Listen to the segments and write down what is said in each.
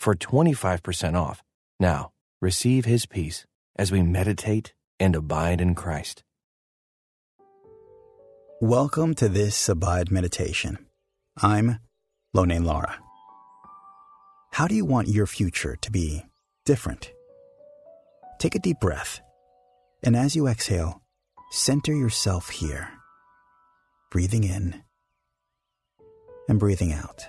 for 25% off. Now, receive his peace as we meditate and abide in Christ. Welcome to this Abide Meditation. I'm Lone Lara. How do you want your future to be different? Take a deep breath, and as you exhale, center yourself here, breathing in and breathing out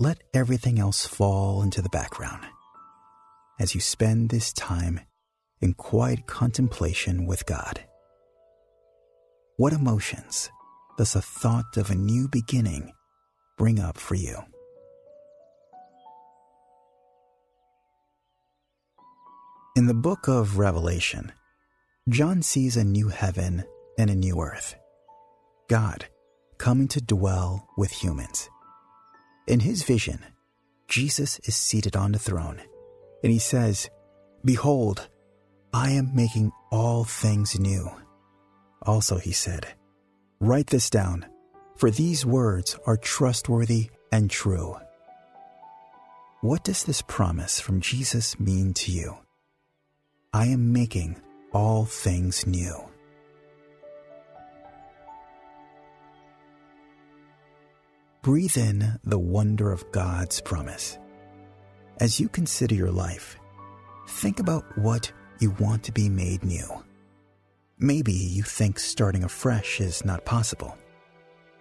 let everything else fall into the background as you spend this time in quiet contemplation with God. What emotions does the thought of a new beginning bring up for you? In the book of Revelation, John sees a new heaven and a new earth. God coming to dwell with humans in his vision, Jesus is seated on the throne, and he says, Behold, I am making all things new. Also, he said, Write this down, for these words are trustworthy and true. What does this promise from Jesus mean to you? I am making all things new. Breathe in the wonder of God's promise. As you consider your life, think about what you want to be made new. Maybe you think starting afresh is not possible.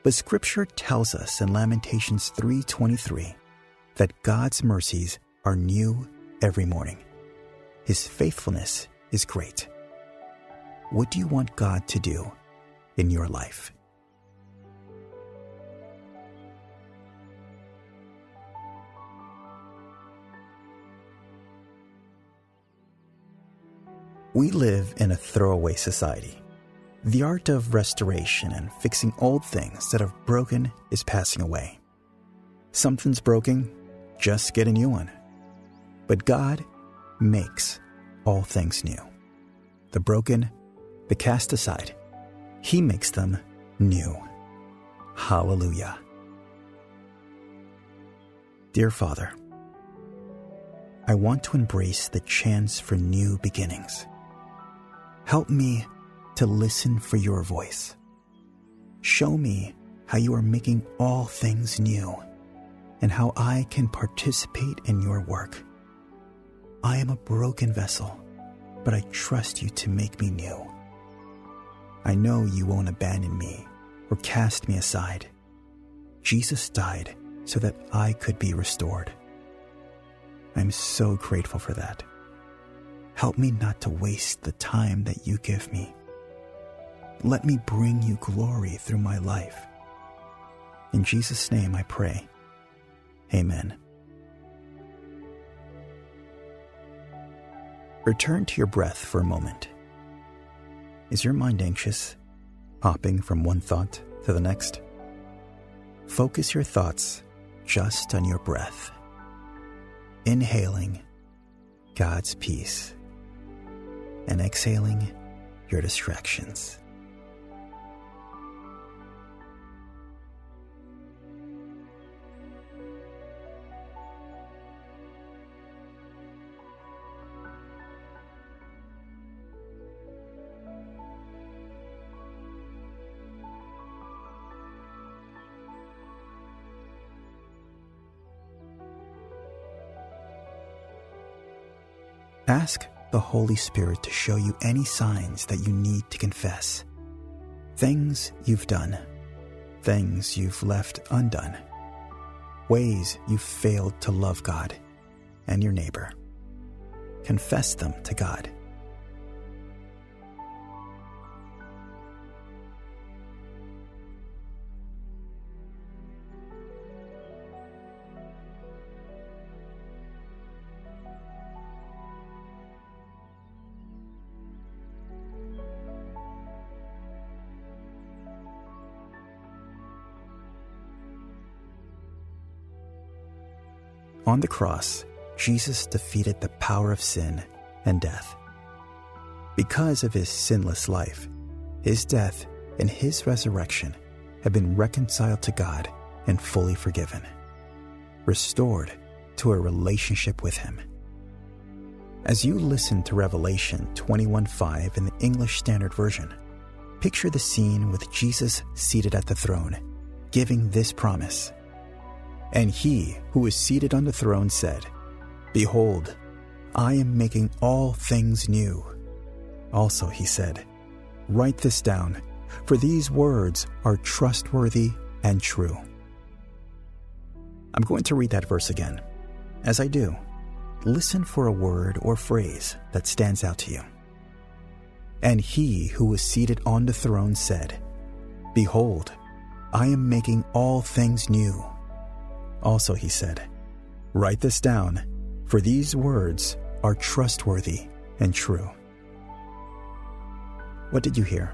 But scripture tells us in Lamentations 3:23 that God's mercies are new every morning. His faithfulness is great. What do you want God to do in your life? We live in a throwaway society. The art of restoration and fixing old things that have broken is passing away. Something's broken, just get a new one. But God makes all things new. The broken, the cast aside, He makes them new. Hallelujah. Dear Father, I want to embrace the chance for new beginnings. Help me to listen for your voice. Show me how you are making all things new and how I can participate in your work. I am a broken vessel, but I trust you to make me new. I know you won't abandon me or cast me aside. Jesus died so that I could be restored. I'm so grateful for that. Help me not to waste the time that you give me. Let me bring you glory through my life. In Jesus' name I pray. Amen. Return to your breath for a moment. Is your mind anxious, hopping from one thought to the next? Focus your thoughts just on your breath, inhaling God's peace and exhaling your distractions. Ask the Holy Spirit to show you any signs that you need to confess. Things you've done, things you've left undone, ways you've failed to love God and your neighbor. Confess them to God. On the cross, Jesus defeated the power of sin and death. Because of his sinless life, his death and his resurrection have been reconciled to God and fully forgiven, restored to a relationship with him. As you listen to Revelation 21:5 in the English Standard Version, picture the scene with Jesus seated at the throne, giving this promise. And he who is seated on the throne said, Behold, I am making all things new. Also, he said, Write this down, for these words are trustworthy and true. I'm going to read that verse again. As I do, listen for a word or phrase that stands out to you. And he who was seated on the throne said, Behold, I am making all things new. Also, he said, Write this down, for these words are trustworthy and true. What did you hear?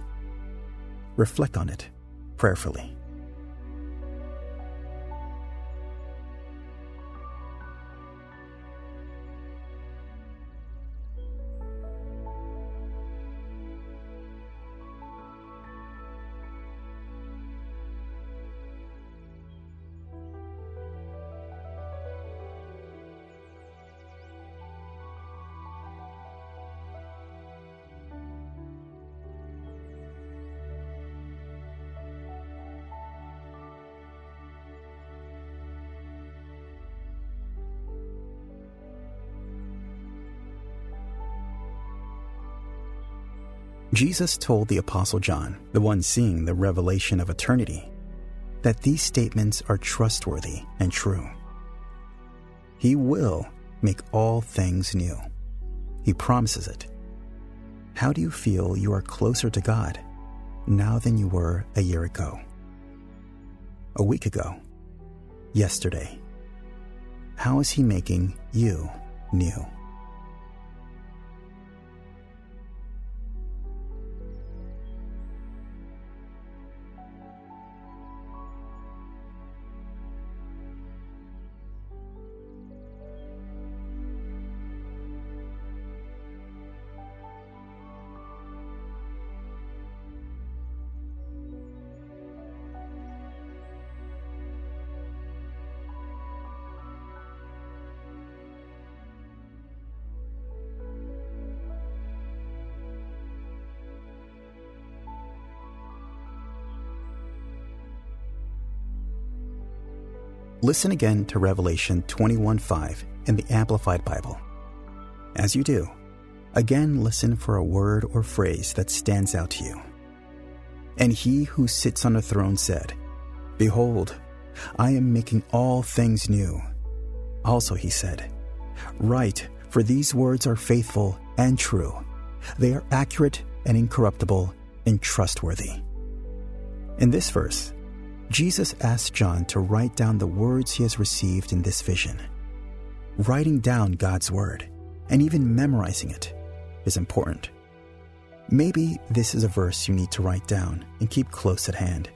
Reflect on it prayerfully. Jesus told the Apostle John, the one seeing the revelation of eternity, that these statements are trustworthy and true. He will make all things new. He promises it. How do you feel you are closer to God now than you were a year ago? A week ago? Yesterday? How is He making you new? Listen again to Revelation 21:5 in the Amplified Bible. As you do, again listen for a word or phrase that stands out to you. And he who sits on the throne said, Behold, I am making all things new. Also he said, Write, for these words are faithful and true. They are accurate and incorruptible and trustworthy. In this verse, Jesus asked John to write down the words he has received in this vision. Writing down God's word, and even memorizing it, is important. Maybe this is a verse you need to write down and keep close at hand.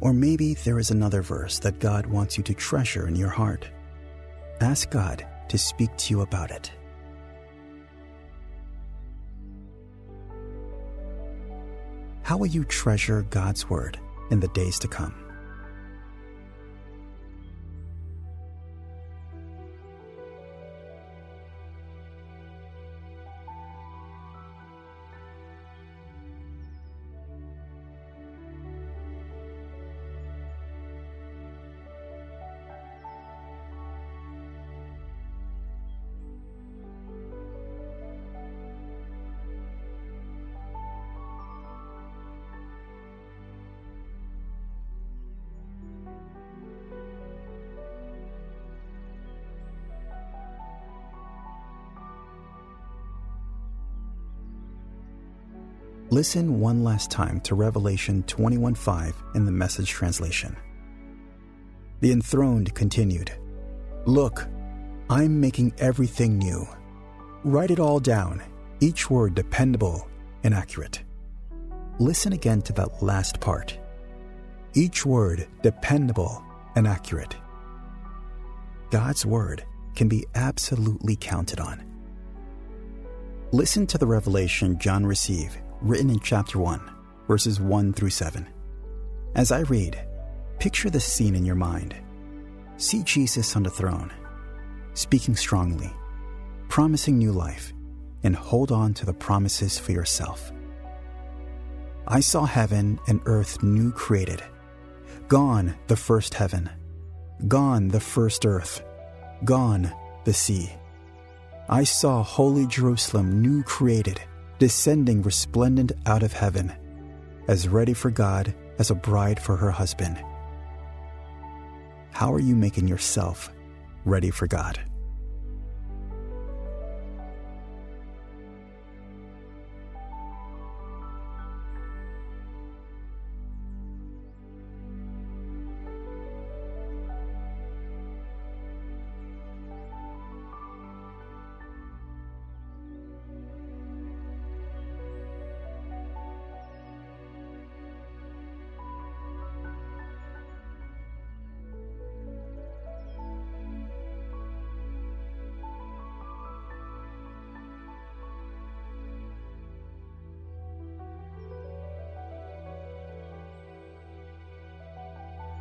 Or maybe there is another verse that God wants you to treasure in your heart. Ask God to speak to you about it. How will you treasure God's Word in the days to come? Listen one last time to Revelation 21:5 in the message translation. The enthroned continued, Look, I'm making everything new. Write it all down, each word dependable and accurate. Listen again to that last part. Each word dependable and accurate. God's word can be absolutely counted on. Listen to the revelation John received, written in chapter 1, verses 1 through 7. As I read, picture the scene in your mind. See Jesus on the throne, speaking strongly, promising new life, and hold on to the promises for yourself. I saw heaven and earth new created. Gone the first heaven, gone the first earth, gone the sea. I saw holy Jerusalem new created, descending resplendent out of heaven, as ready for God as a bride for her husband. How are you making yourself ready for God?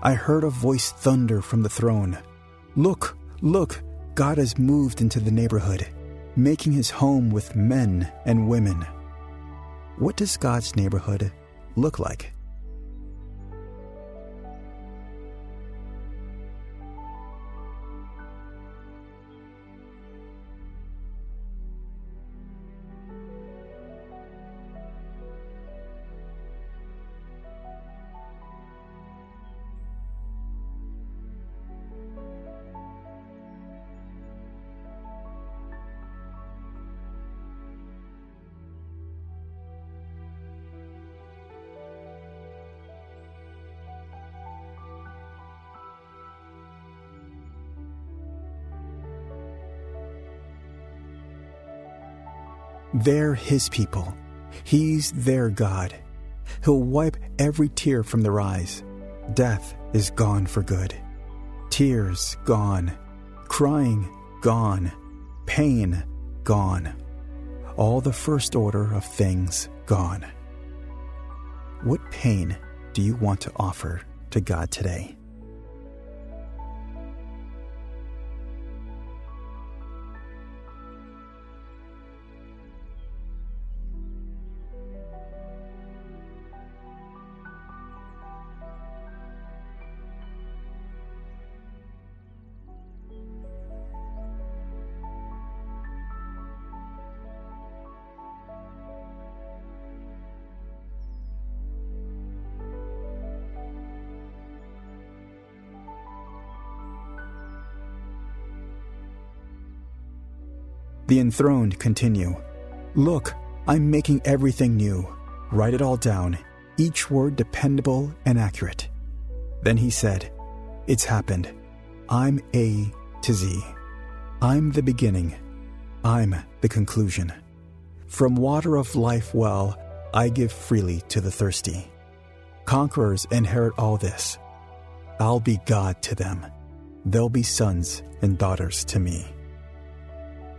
I heard a voice thunder from the throne Look, look, God has moved into the neighborhood, making his home with men and women. What does God's neighborhood look like? They're His people. He's their God. He'll wipe every tear from their eyes. Death is gone for good. Tears gone. Crying gone. Pain gone. All the first order of things gone. What pain do you want to offer to God today? The enthroned continue Look, I'm making everything new. Write it all down, each word dependable and accurate. Then he said, It's happened. I'm A to Z. I'm the beginning. I'm the conclusion. From water of life well, I give freely to the thirsty. Conquerors inherit all this. I'll be God to them. They'll be sons and daughters to me.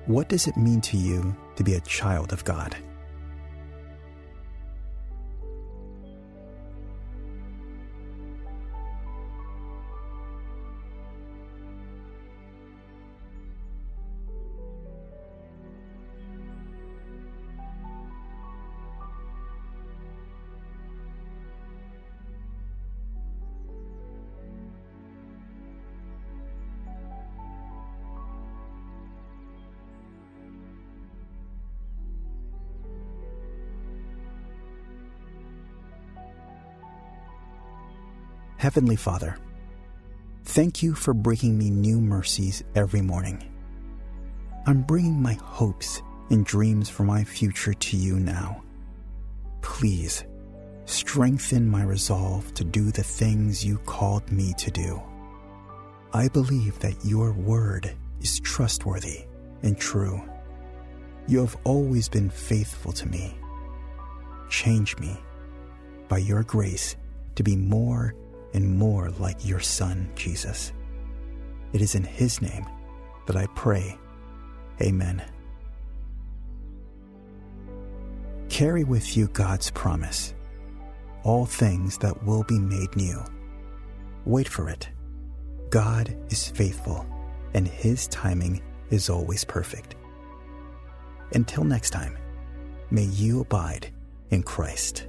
What does it mean to you to be a child of God? Heavenly Father, thank you for bringing me new mercies every morning. I'm bringing my hopes and dreams for my future to you now. Please strengthen my resolve to do the things you called me to do. I believe that your word is trustworthy and true. You have always been faithful to me. Change me by your grace to be more and more like your Son, Jesus. It is in His name that I pray. Amen. Carry with you God's promise, all things that will be made new. Wait for it. God is faithful, and His timing is always perfect. Until next time, may you abide in Christ.